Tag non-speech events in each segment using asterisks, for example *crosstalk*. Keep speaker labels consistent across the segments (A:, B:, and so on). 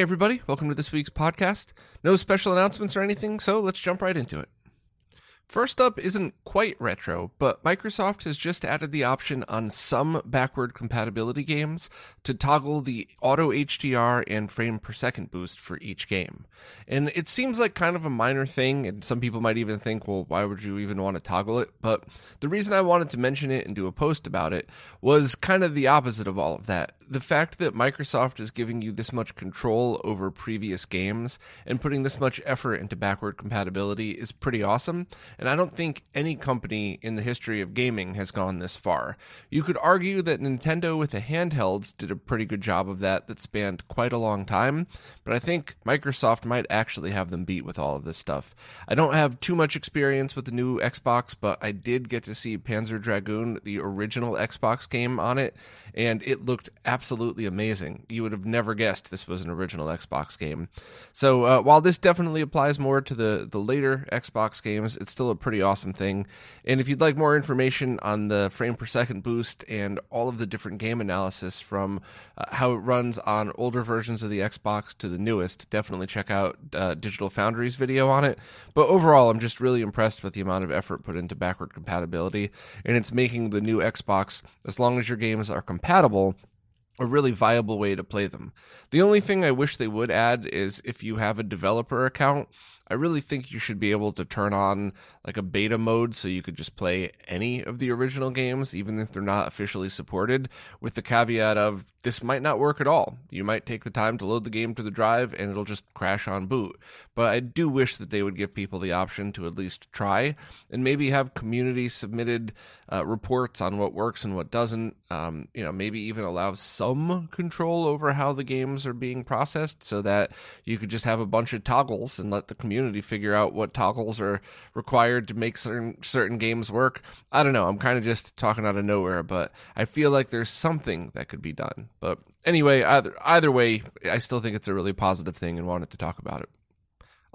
A: Hey, everybody, welcome to this week's podcast. No special announcements or anything, so let's jump right into it. First up isn't quite retro, but Microsoft has just added the option on some backward compatibility games to toggle the auto HDR and frame per second boost for each game. And it seems like kind of a minor thing, and some people might even think, well, why would you even want to toggle it? But the reason I wanted to mention it and do a post about it was kind of the opposite of all of that. The fact that Microsoft is giving you this much control over previous games and putting this much effort into backward compatibility is pretty awesome and I don't think any company in the history of gaming has gone this far. You could argue that Nintendo with the handhelds did a pretty good job of that that spanned quite a long time, but I think Microsoft might actually have them beat with all of this stuff. I don't have too much experience with the new Xbox, but I did get to see Panzer Dragoon, the original Xbox game on it, and it looked absolutely amazing. You would have never guessed this was an original Xbox game. So uh, while this definitely applies more to the, the later Xbox games, it's still a pretty awesome thing. And if you'd like more information on the frame per second boost and all of the different game analysis from uh, how it runs on older versions of the Xbox to the newest, definitely check out uh, Digital Foundry's video on it. But overall, I'm just really impressed with the amount of effort put into backward compatibility, and it's making the new Xbox, as long as your games are compatible, a really viable way to play them. The only thing I wish they would add is if you have a developer account, I really think you should be able to turn on like a beta mode so you could just play any of the original games, even if they're not officially supported, with the caveat of this might not work at all. You might take the time to load the game to the drive and it'll just crash on boot. But I do wish that they would give people the option to at least try and maybe have community submitted uh, reports on what works and what doesn't. Um, you know, maybe even allow some control over how the games are being processed so that you could just have a bunch of toggles and let the community figure out what toggles are required to make certain certain games work. I don't know. I'm kind of just talking out of nowhere, but I feel like there's something that could be done. But anyway, either either way, I still think it's a really positive thing and wanted to talk about it.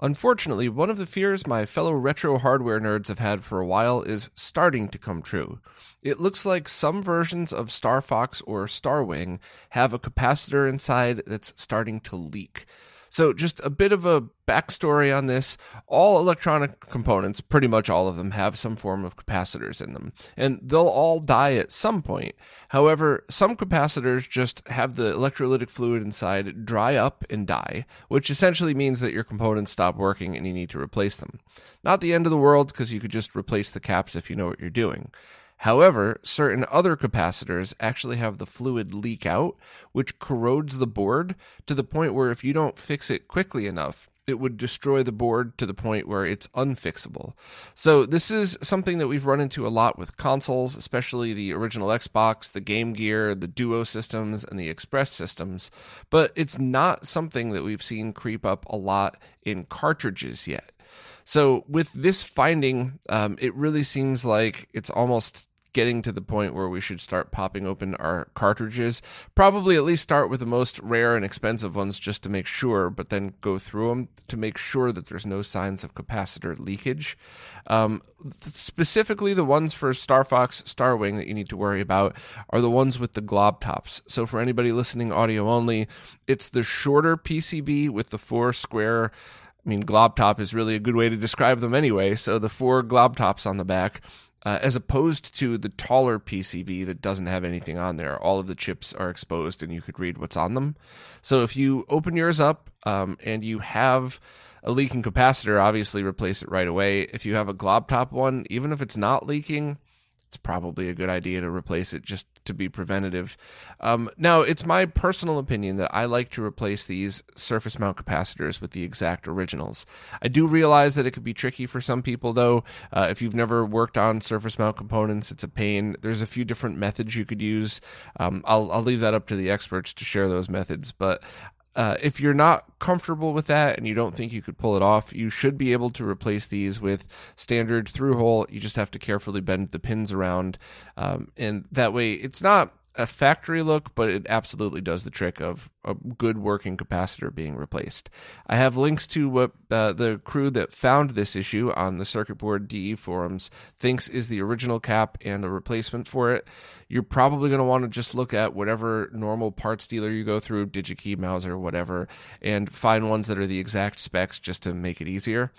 A: Unfortunately, one of the fears my fellow retro hardware nerds have had for a while is starting to come true. It looks like some versions of Star Fox or Starwing have a capacitor inside that's starting to leak. So, just a bit of a backstory on this all electronic components, pretty much all of them, have some form of capacitors in them, and they'll all die at some point. However, some capacitors just have the electrolytic fluid inside dry up and die, which essentially means that your components stop working and you need to replace them. Not the end of the world, because you could just replace the caps if you know what you're doing. However, certain other capacitors actually have the fluid leak out, which corrodes the board to the point where if you don't fix it quickly enough, it would destroy the board to the point where it's unfixable. So, this is something that we've run into a lot with consoles, especially the original Xbox, the Game Gear, the Duo systems, and the Express systems. But it's not something that we've seen creep up a lot in cartridges yet. So with this finding, um, it really seems like it's almost getting to the point where we should start popping open our cartridges. Probably at least start with the most rare and expensive ones just to make sure, but then go through them to make sure that there's no signs of capacitor leakage. Um, specifically, the ones for Star Fox Starwing that you need to worry about are the ones with the glob tops. So for anybody listening audio only, it's the shorter PCB with the four square I mean, glob top is really a good way to describe them anyway. So the four glob tops on the back, uh, as opposed to the taller PCB that doesn't have anything on there. All of the chips are exposed and you could read what's on them. So if you open yours up um, and you have a leaking capacitor, obviously replace it right away. If you have a glob top one, even if it's not leaking, it's probably a good idea to replace it just to be preventative. Um, now, it's my personal opinion that I like to replace these surface mount capacitors with the exact originals. I do realize that it could be tricky for some people, though. Uh, if you've never worked on surface mount components, it's a pain. There's a few different methods you could use. Um, I'll, I'll leave that up to the experts to share those methods, but uh, if you're not comfortable with that and you don't think you could pull it off, you should be able to replace these with standard through hole. You just have to carefully bend the pins around, um, and that way it's not a factory look, but it absolutely does the trick of a good working capacitor being replaced. I have links to what uh, the crew that found this issue on the circuit board DE forums thinks is the original cap and a replacement for it. You're probably going to want to just look at whatever normal parts dealer you go through, DigiKey, Mouser, whatever, and find ones that are the exact specs just to make it easier.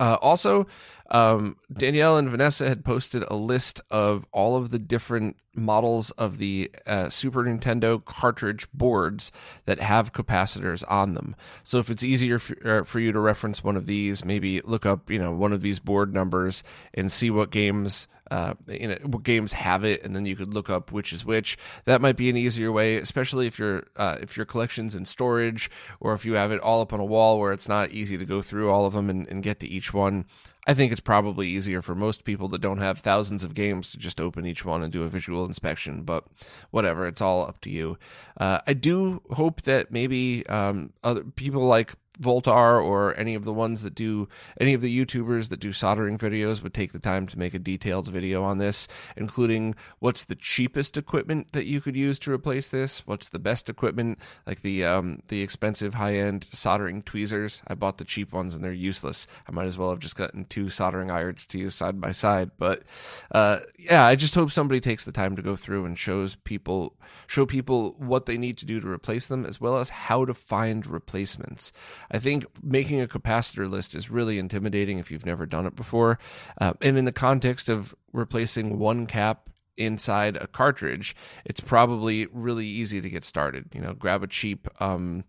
A: Uh, also, um, Danielle and Vanessa had posted a list of all of the different models of the uh, Super Nintendo cartridge boards that have capacitors on them. So if it's easier for, uh, for you to reference one of these, maybe look up you know one of these board numbers and see what games uh, you know, what games have it, and then you could look up which is which. That might be an easier way, especially if your uh, if your collection's in storage or if you have it all up on a wall where it's not easy to go through all of them and, and get to each one. I think it's probably easier for most people that don't have thousands of games to just open each one and do a visual inspection. But whatever, it's all up to you. Uh, I do hope that maybe um, other people like Voultar or any of the ones that do any of the YouTubers that do soldering videos would take the time to make a detailed video on this, including what's the cheapest equipment that you could use to replace this, what's the best equipment, like the um, the expensive high end soldering tweezers. I bought the cheap ones and they're useless. I might as well have just gotten two soldering irons to use side by side. But uh, yeah, I just hope somebody takes the time to go through and shows people show people what they need to do to replace them, as well as how to find replacements. I think making a capacitor list is really intimidating if you've never done it before. Uh, and in the context of replacing one cap inside a cartridge, it's probably really easy to get started. You know, grab a cheap um,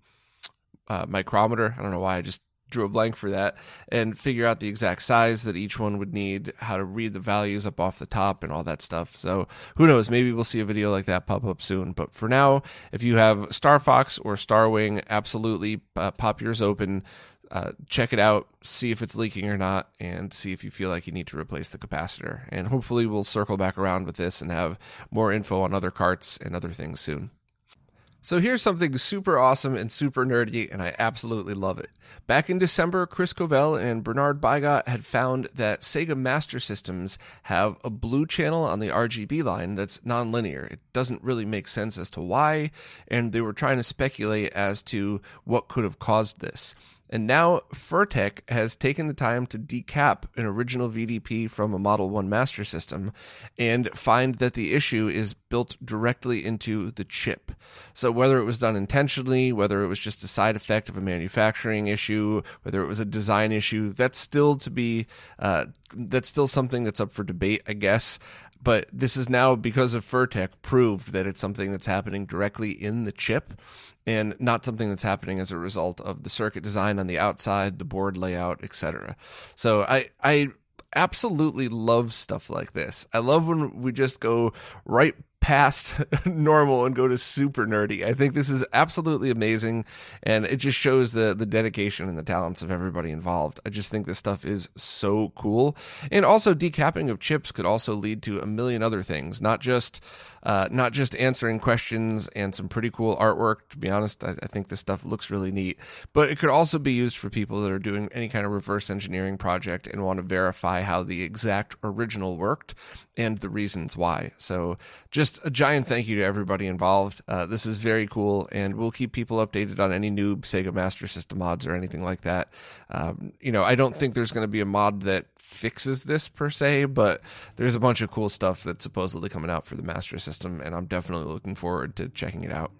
A: uh, micrometer. I don't know why I just drew a blank for that and figure out the exact size that each one would need, how to read the values up off the top and all that stuff. So who knows? Maybe we'll see a video like that pop up soon. But for now, if you have Star Fox or Starwing, absolutely uh, pop yours open. Uh, check it out, see if it's leaking or not, and see if you feel like you need to replace the capacitor. And hopefully, we'll circle back around with this and have more info on other carts and other things soon. So here's something super awesome and super nerdy, and I absolutely love it. Back in December, Chris Covell and Bernard Beigot had found that Sega Master Systems have a blue channel on the RGB line that's nonlinear. It doesn't really make sense as to why, and they were trying to speculate as to what could have caused this. And now Furrtek has taken the time to decap an original VDP from a Model 1 Master System and find that the issue is built directly into the chip. So whether it was done intentionally, whether it was just a side effect of a manufacturing issue, whether it was a design issue, that's still to be uh, that's still something that's up for debate, I guess but this is now because of Furrtek proved that it's something that's happening directly in the chip and not something that's happening as a result of the circuit design on the outside, the board layout, etc. So I I absolutely love stuff like this. I love when we just go right past *laughs* normal and go to super nerdy. I think this is absolutely amazing and it just shows the the dedication and the talents of everybody involved. I just think this stuff is so cool. And also decapping of chips could also lead to a million other things, not just uh, not just answering questions and some pretty cool artwork. To be honest, I, I think this stuff looks really neat, but it could also be used for people that are doing any kind of reverse engineering project and want to verify how the exact original worked and the reasons why. So just just a giant thank you to everybody involved. Uh, this is very cool, and we'll keep people updated on any new Sega Master System mods or anything like that. Um, you know, I don't think there's going to be a mod that fixes this per se, but there's a bunch of cool stuff that's supposedly coming out for the Master System, and I'm definitely looking forward to checking it out.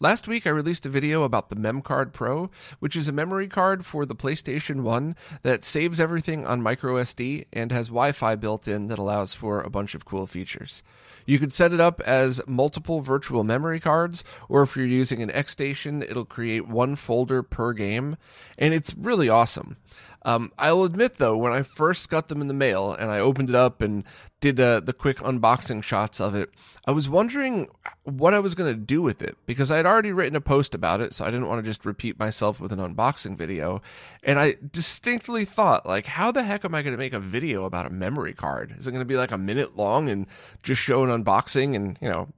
A: Last week, I released a video about the MemCard Pro, which is a memory card for the PlayStation 1 that saves everything on microSD and has Wi Fi built in that allows for a bunch of cool features. You could set it up as multiple virtual memory cards, or if you're using an X Station, it'll create one folder per game, and it's really awesome. Um, I'll admit though, when I first got them in the mail and I opened it up and did uh, the quick unboxing shots of it, I was wondering what I was going to do with it because I had already written a post about it, so I didn't want to just repeat myself with an unboxing video. And I distinctly thought, like, how the heck am I going to make a video about a memory card? Is it going to be like a minute long and just show an unboxing and, you know,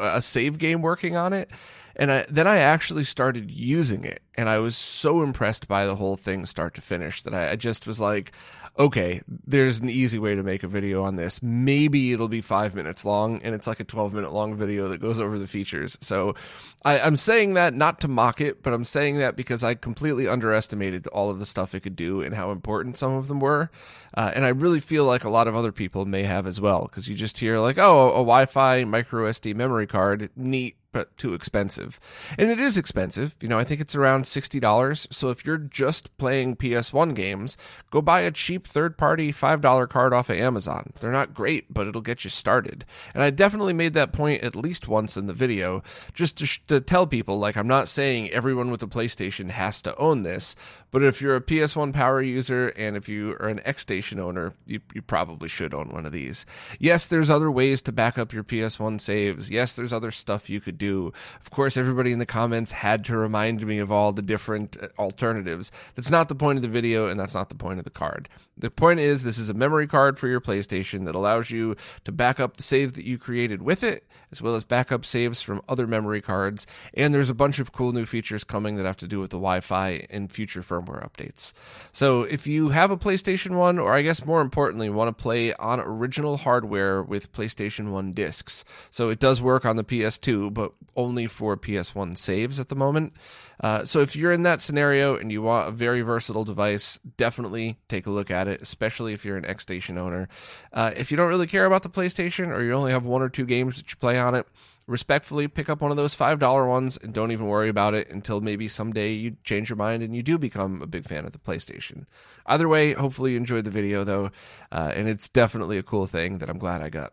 A: a save game working on it? And I, then I actually started using it, and I was so impressed by the whole thing, start to finish, that I, I just was like, okay, there's an easy way to make a video on this. Maybe it'll be five minutes long, and it's like a 12 minute long video that goes over the features. So I, I'm saying that not to mock it, but I'm saying that because I completely underestimated all of the stuff it could do and how important some of them were. Uh, and I really feel like a lot of other people may have as well, because you just hear like, oh, a Wi Fi micro SD memory card, neat but too expensive. And it is expensive. You know, I think it's around $60. So if you're just playing PS1 games, go buy a cheap third party $5 card off of Amazon. They're not great, but it'll get you started. And I definitely made that point at least once in the video, just to, sh- to tell people like, I'm not saying everyone with a PlayStation has to own this, but if you're a PS1 power user and if you are an X Station owner, you, you probably should own one of these. Yes, there's other ways to back up your PS1 saves. Yes, there's other stuff you could do. Of course, everybody in the comments had to remind me of all the different uh, alternatives. That's not the point of the video, and that's not the point of the card. The point is, this is a memory card for your PlayStation that allows you to back up the save that you created with it, as well as backup saves from other memory cards. And there's a bunch of cool new features coming that have to do with the Wi Fi and future firmware updates. So if you have a PlayStation 1, or I guess more importantly, want to play on original hardware with PlayStation 1 discs, so it does work on the PS2, but only for PS1 saves at the moment. Uh, so if you're in that scenario and you want a very versatile device, definitely take a look at it, especially if you're an X Station owner. Uh, if you don't really care about the PlayStation or you only have one or two games that you play on it, respectfully pick up one of those $5 ones and don't even worry about it until maybe someday you change your mind and you do become a big fan of the PlayStation. Either way, hopefully you enjoyed the video though, uh, and it's definitely a cool thing that I'm glad I got.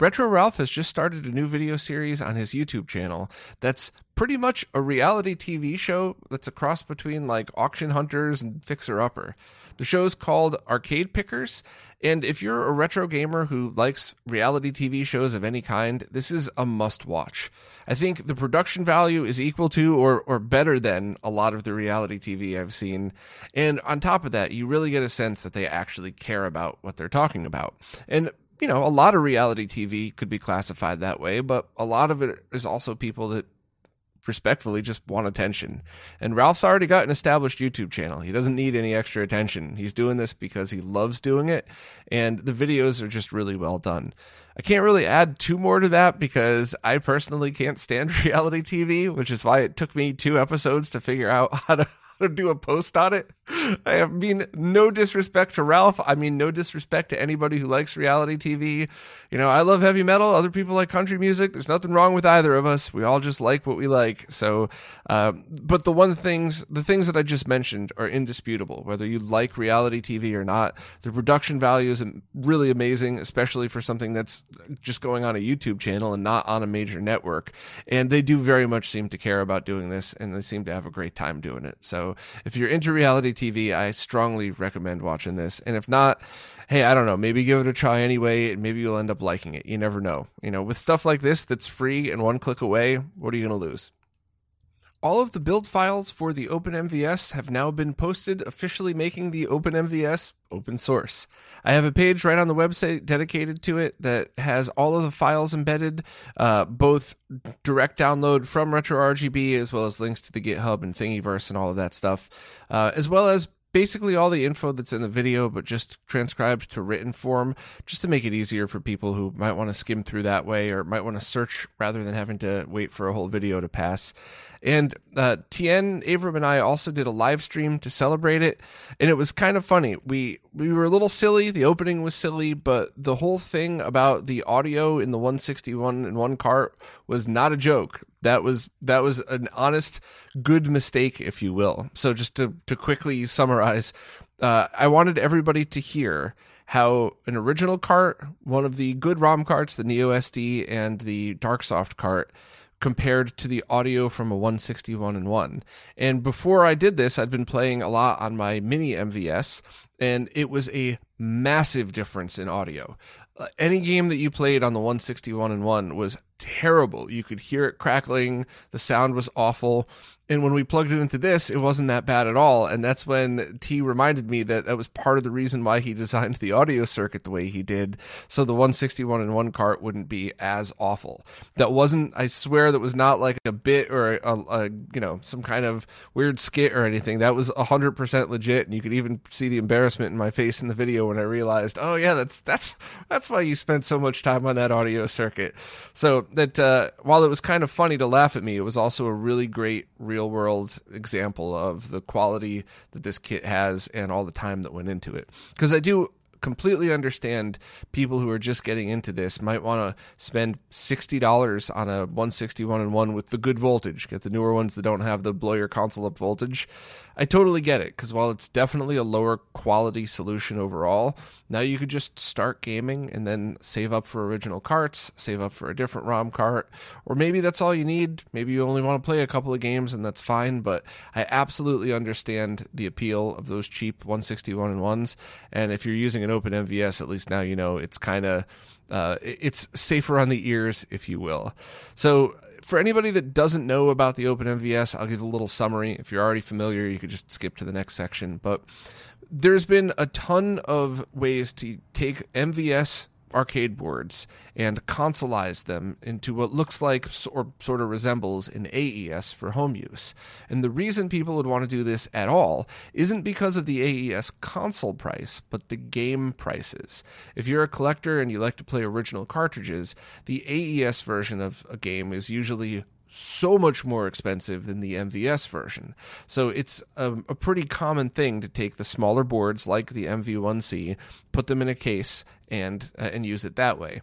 A: Retro Ralph has just started a new video series on his YouTube channel that's pretty much a reality TV show that's a cross between like Auction Hunters and Fixer Upper. The show's called Arcade Pickers, and if you're a retro gamer who likes reality TV shows of any kind, this is a must watch. I think the production value is equal to or, or better than a lot of the reality TV I've seen. And on top of that, you really get a sense that they actually care about what they're talking about. And you know, a lot of reality TV could be classified that way, but a lot of it is also people that respectfully just want attention. And Ralph's already got an established YouTube channel. He doesn't need any extra attention. He's doing this because he loves doing it, and the videos are just really well done. I can't really add two more to that because I personally can't stand *laughs* reality TV, which is why it took me two episodes to figure out *laughs* how to to do a post on it. I mean, no disrespect to Ralph. I mean, no disrespect to anybody who likes reality TV. You know, I love heavy metal. Other people like country music. There's nothing wrong with either of us. We all just like what we like. So, uh, but the one things, the things that I just mentioned are indisputable. Whether you like reality TV or not, the production value is really amazing, especially for something that's just going on a YouTube channel and not on a major network. And they do very much seem to care about doing this, and they seem to have a great time doing it. So if you're into reality TV, I strongly recommend watching this. And if not, hey, I don't know, maybe give it a try anyway, and maybe you'll end up liking it. You never know. You know, with stuff like this that's free and one click away, what are you going to lose? All of the build files for the OpenMVS have now been posted, officially making the OpenMVS open source. I have a page right on the website dedicated to it that has all of the files embedded, uh, both direct download from RetroRGB as well as links to the GitHub and Thingiverse and all of that stuff, uh, as well as basically all the info that's in the video, but just transcribed to written form, just to make it easier for people who might want to skim through that way or might want to search rather than having to wait for a whole video to pass. And uh, Tien, Avram, and I also did a live stream to celebrate it, and it was kind of funny. We we were a little silly. The opening was silly, but the whole thing about the audio in the 161 and one cart was not a joke. That was that was an honest, good mistake, if you will. So just to to quickly summarize, uh, I wanted everybody to hear how an original cart, one of the good ROM carts, the Neo SD and the Darksoft cart compared to the audio from a 161 and 1. And before I did this, I'd been playing a lot on my mini MVS, and it was a massive difference in audio. Uh, any game that you played on the 161 and 1 was terrible. You could hear it crackling, the sound was awful. And when we plugged it into this, it wasn't that bad at all. And that's when T reminded me that that was part of the reason why he *laughs* designed the audio circuit the way he did. So the 161 and 1 cart wouldn't be as awful. That wasn't, I swear, that was not like a bit or a, a you know, some kind of weird skit or anything. That was 100% legit. And you could even see the embarrassment in my face in the video when I realized, oh, yeah, that's, that's, that's why you spent so much time on that audio circuit. So that, uh, while it was kind of funny to laugh at me, it was also a really great real real world example of the quality that this kit has and all the time that went into it. Because I do completely understand people who are just getting into this might want to spend $60 on a 161 and 1 with the good voltage get the newer ones that don't have the blow your console up voltage I totally get it because while it's definitely a lower quality solution overall, now you could just start gaming and then save up for original carts, save up for a different ROM cart, or maybe that's all you need. Maybe you only want to play a couple of games and that's fine, but I absolutely understand the appeal of those cheap 161 and ones. And if you're using an open MVS, at least now you know it's kind of uh, it's safer on the ears, if you will. So for anybody that doesn't know about the OpenMVS, I'll give a little summary. If you're already familiar, you could just skip to the next section. But there's been a ton of ways to take MVS arcade boards and consoleize them into what looks like or sort of resembles an AES for home use. And the reason people would want to do this at all isn't because of the AES console price, but the game prices. If you're a collector and you like to play original cartridges, the AES version of a game is usually so much more expensive than the MVS version. So it's a, a, pretty common thing to take the smaller boards like the MV1C, put them in a case, and uh, and use it that way.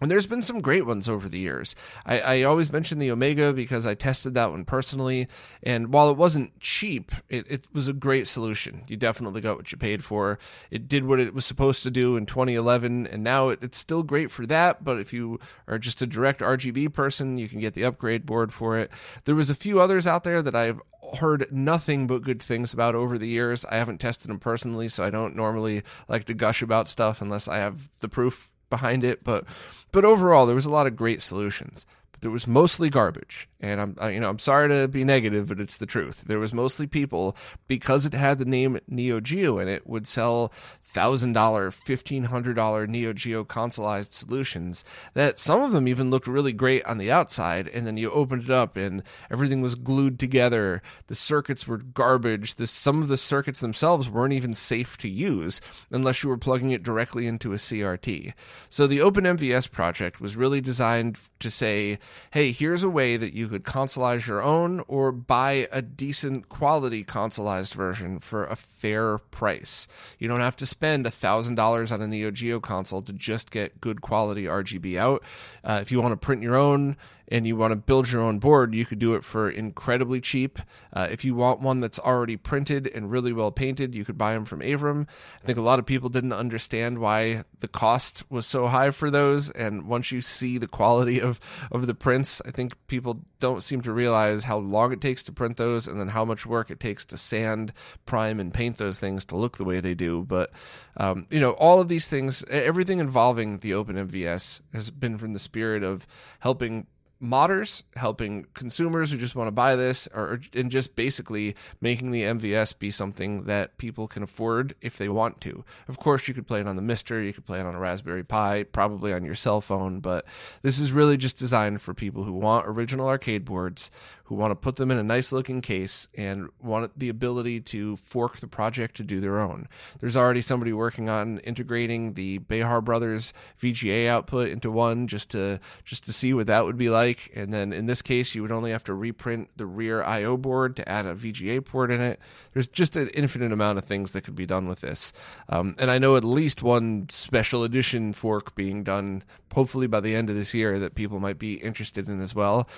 A: And there's been some great ones over the years. I, I, always mention the Omega because I tested that one personally. And while it wasn't cheap, it, it was a great solution. You definitely got what you paid for. It did what it was supposed to do in 2011. And now it, it's still great for that. But if you are just a direct RGB person, you can get the upgrade board for it. There was a few others out there that I've heard nothing but good things about over the years. I haven't tested them personally, so I don't normally like to gush about stuff unless I have the proof behind it, but but overall there was a lot of great solutions. There was mostly garbage, and I'm I, you know I'm sorry to be negative, but it's the truth. There was mostly people because it had the name Neo Geo in it would sell thousand dollar, fifteen hundred dollar Neo Geo consoleized solutions that some of them even looked really great on the outside, and then you opened it up and everything was glued together. The circuits were garbage. The, some of the circuits themselves weren't even safe to use unless you were plugging it directly into a CRT. So the OpenMVS project was really designed to say, hey, here's a way that you could consoleize your own or buy a decent quality consoleized version for a fair price. You don't have to spend $1,000 on a Neo Geo console to just get good quality RGB out. Uh, if you want to print your own, and you want to build your own board, you could do it for incredibly cheap. Uh, if you want one that's already printed and really well painted, you could buy them from Avram. I think a lot of people didn't understand why the cost was so high for those. And once you see the quality of, of the prints, I think people don't seem to realize how long it takes to print those and then how much work it takes to sand, prime, and paint those things to look the way they do. But, um, you know, all of these things, everything involving the Open MVS has been from the spirit of helping modders, helping consumers who just want to buy this, or and just basically making the MVS be something that people can afford if they want to. Of course, you could play it on the Mister, you could play it on a Raspberry Pi, probably on your cell phone, but this is really just designed for people who want original arcade boards, who want to put them in a nice looking case and want the ability to fork the project to do their own. There's already somebody working on integrating the Behar Brothers VGA output into one just to just to see what that would be like. And then in this case, you would only have to reprint the rear I/O board to add a VGA port in it. There's just an infinite amount of things that could be done with this. Um, and I know at least one special edition fork being done, hopefully by the end of this year, that people might be interested in as well.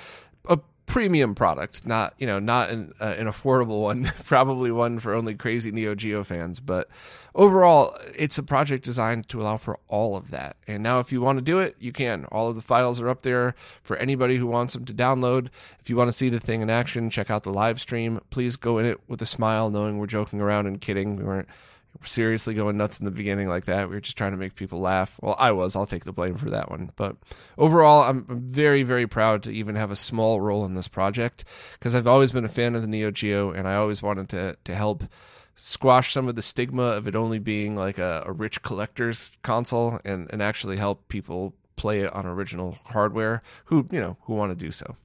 A: A premium product, not you know not an, uh, an affordable one, *laughs* probably one for only crazy Neo Geo fans. But overall, it's a project designed to allow for all of that. And now, if you want to do it, you can. All of the files are up there for anybody who wants them to download. If you want to see the thing in action, check out the live stream. Please go in it with a smile, knowing we're joking around and kidding. We weren't seriously going nuts in the beginning like that. We were just trying to make people laugh. Well, I was. I'll take the blame for that one. But overall, I'm very, very proud to even have a small role in this project because I've always been a fan of the Neo Geo and I always wanted to, to help squash some of the stigma of it only being like a, a rich collector's console and, and actually help people play it on original hardware who, you know, who want to do so.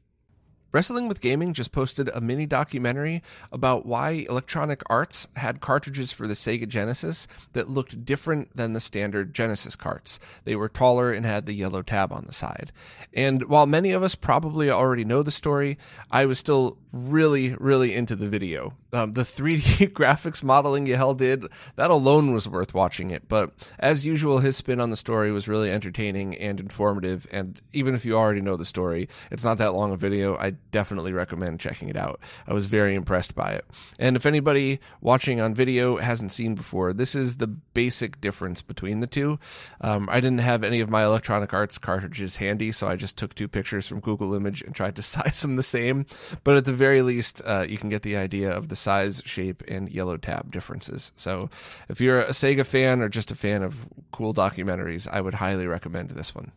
A: Wrestling with Gaming just posted a mini documentary about why Electronic Arts had cartridges for the Sega Genesis that looked different than the standard Genesis carts. They were taller and had the yellow tab on the side. And while many of us probably already know the story, I was still really, really into the video. Um, the *laughs* 3D graphics modeling Yahel did, that alone was worth watching it. But as usual, his spin on the story was really entertaining and informative. And even if you already know the story, it's not that long a video. I definitely recommend checking it out. I was very impressed by it. And if anybody watching on video hasn't seen before, this is the basic difference between the two. Um, I didn't have any of my Electronic Arts cartridges handy, so I just took two pictures from Google Image and tried to *laughs* size them the same. But at the very least, uh, you can get the idea of the size, shape, and yellow tab differences. So if you're a Sega fan or just a fan of cool documentaries, I would highly recommend this one.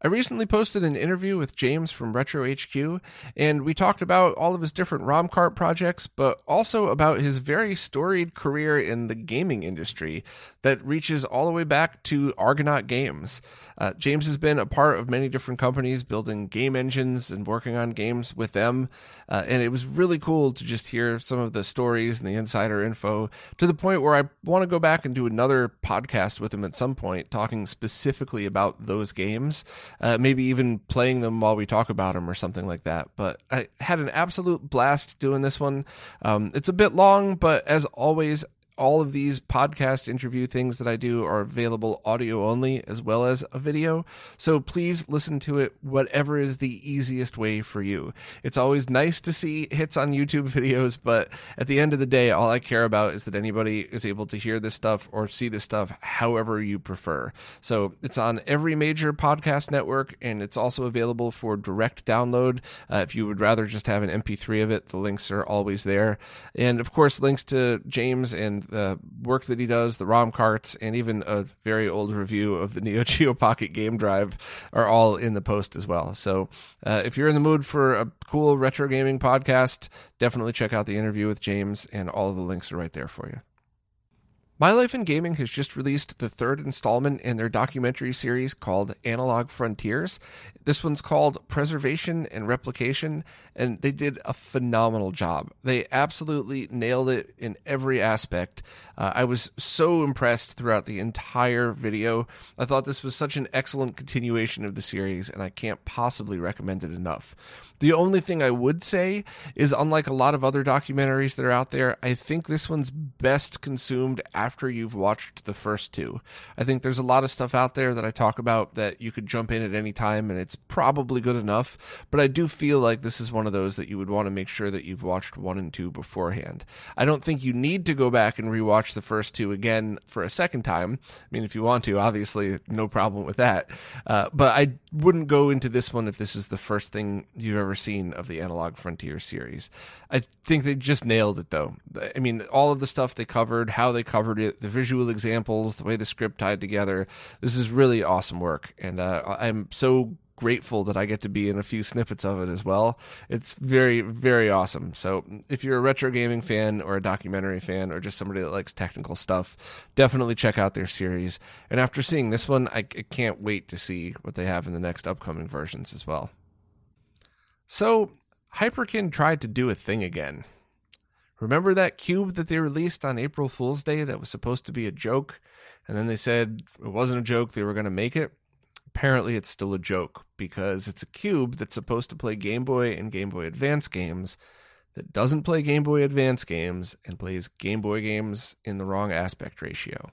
A: I recently posted an interview with James from Retro HQ, and we talked about all of his different ROM cart projects, but also about his very storied career in the gaming industry that reaches all the way back to Argonaut Games. Uh, James has been a part of many different companies building game engines and working on games with them, uh, and it was really cool to just hear some of the stories and the insider info to the point where I want to go back and do another podcast with him at some point, talking specifically about those games uh, maybe even playing them while we talk about them or something like that. But I had an absolute blast doing this one. Um, it's a bit long, but as always, all of these podcast interview things that I do are available audio only as well as a video. So please listen to it whatever is the easiest way for you. It's always nice to see hits on YouTube *laughs* videos, but at the end of the day, all I care about is that anybody is able to hear this stuff or see this stuff however you prefer. So it's on every major podcast network and it's also available for direct download. Uh, if you would rather just have an MP3 of it, the links are always there. And of course, links to James and the work that he does, the ROM carts, and even a very old review of the *laughs* Neo Geo Pocket Game Drive are all in the post as well. So uh, if you're in the mood for a cool retro gaming podcast, definitely check out the interview with James, and all the links are right there for you. My Life in Gaming has just released the third installment in their documentary series called Analog Frontiers. This one's called Preservation and Replication, and they did a phenomenal job. They absolutely nailed it in every aspect. Uh, I was so impressed throughout the entire video. I thought this was such an excellent continuation of the series, and I can't possibly recommend it enough. The only thing I would say is, unlike a lot of other documentaries that are out there, I think this one's best consumed after you've watched the first two. I think there's a lot of stuff out there that I talk about that you could jump in at any time and it's probably good enough, but I do feel like this is one of those that you would want to make sure that you've watched one and two beforehand. I don't think you need to go back and rewatch the first two again for a second time. I mean, if you want to, obviously, no problem with that. Uh, but I wouldn't go into this one if this is the first thing you've ever seen of the Analog Frontier series. I think they just nailed it, though. I mean, all of the stuff they covered, how they covered it, the visual examples, the way the script tied together. This is really awesome work. And uh, I'm so grateful that I get to be in a few snippets of it as well. It's very, very awesome. So if you're a retro gaming fan or a documentary fan or just somebody that likes technical stuff, definitely check out their series. And after seeing this one, I, I can't wait to see what they have in the next upcoming versions as well. So Hyperkin tried to do a thing again. Remember that cube that they released on April Fool's Day that was supposed to be a joke? And then they said it wasn't a joke, they were going to make it? apparently it's still a joke because it's a cube that's supposed to play Game Boy and Game Boy Advance games that doesn't play Game Boy Advance games and plays Game Boy games in the wrong aspect ratio.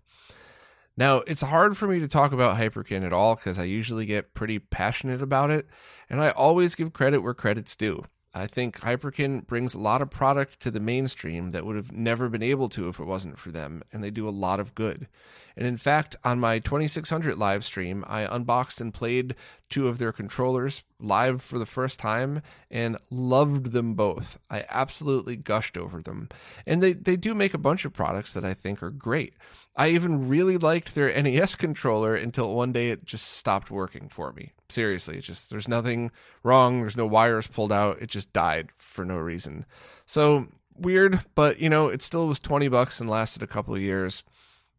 A: Now, it's hard for me to talk about Hyperkin at all because I usually get pretty passionate about it, and I always give credit where credit's due. I think Hyperkin brings a lot of product to the mainstream that would have never been able to if it wasn't for them, and they do a lot of good. And in fact, on my 2600 live stream, I unboxed and played two of their controllers live for the first time and loved them both. I absolutely gushed over them. And they, they do make a bunch of products that I think are great. I even really liked their *laughs* NES controller until one day it just stopped working for me. Seriously, it's just there's nothing wrong, there's no wires pulled out, it just died for no reason. So weird, but you know, it still was 20 bucks and lasted a couple of years.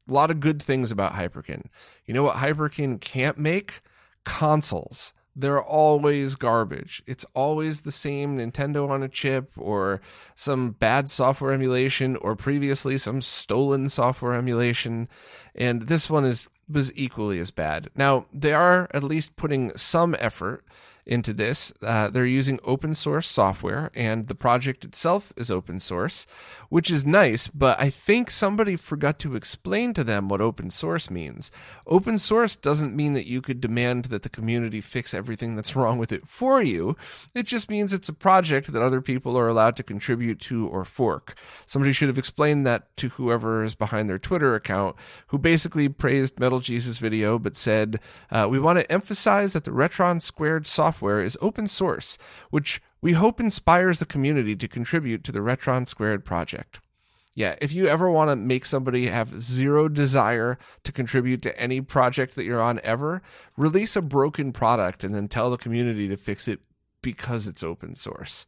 A: A lot of good things about Hyperkin. You know what Hyperkin can't make? Consoles they're always garbage. It's always the same Nintendo on a chip or some bad software emulation or previously some stolen software emulation. And this one is was equally as bad. Now, they are at least putting some effort into this. Uh, they're using open source software, and the project itself is open source, which is nice, but I think somebody forgot to explain to them what open source means. Open source doesn't mean that you could demand that the community fix everything that's *laughs* wrong with it for you. It just means it's a project that other people are allowed to contribute to or fork. Somebody should have explained that to whoever is behind their Twitter account, who basically praised Metal Jesus video but said, uh, We want to emphasize that the Retron Squared software software is open source, which we hope inspires the community to contribute to the Retron Squared project. Yeah, if you ever want to make somebody have zero desire to contribute to any project that you're on ever, release a broken product and then tell the community to fix it because it's open source.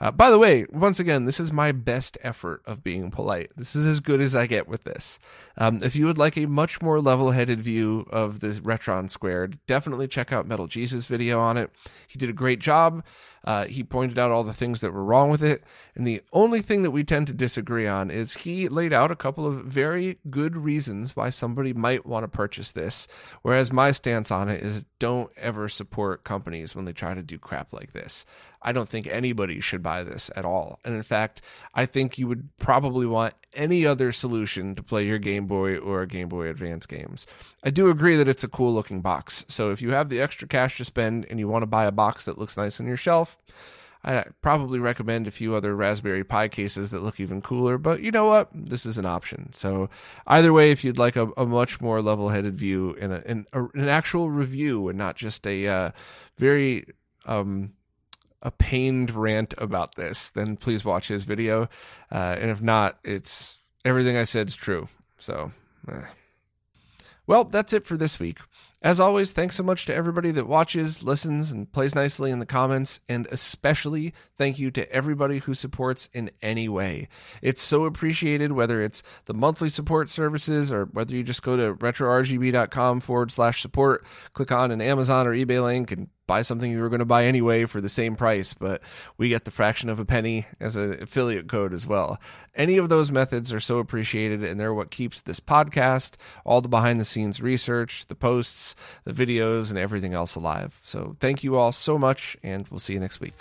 A: Uh, by the way, once again, this is my best effort of being polite. This is as good as I get with this. Um, if you would like a much more level headed view of the Retron Squared, definitely check out Metal Jesus' video on it. He did a great job. Uh, he pointed out all the things that were wrong with it. And the only thing that we tend to disagree on is he laid out a couple of very good reasons why somebody might want to purchase this. Whereas my stance on it is don't ever support companies when they try to do crap like this. I don't think anybody should buy this at all. And in fact, I think you would probably want any other solution to play your Game Boy or Game Boy Advance games. I do agree that it's a cool looking box. So if you have the extra cash to spend and you want to buy a box that looks nice on your shelf, I probably recommend a few other Raspberry Pi cases that look even cooler, but you know what? This is an option. So either way, if you'd like a, a much more level-headed view and an, an actual review and not just a uh, very um, a pained rant about this, then please watch his video. Uh, and if not, it's everything I said is true. So, eh. well, that's it for this week. As always, thanks so much to everybody that watches, listens, and plays nicely in the comments, and especially thank you to everybody who supports in any way. It's so appreciated, whether it's the monthly support services or whether you just go to retrorgb.com forward slash support, click on an Amazon or eBay link, and buy something you were going to buy anyway for the same price, but we get the fraction of a penny as an affiliate code as well. Any of those methods are so appreciated, and they're what keeps this podcast, all the behind the scenes research, the posts, the videos, and everything else alive. So thank you all so much, and we'll see you next week.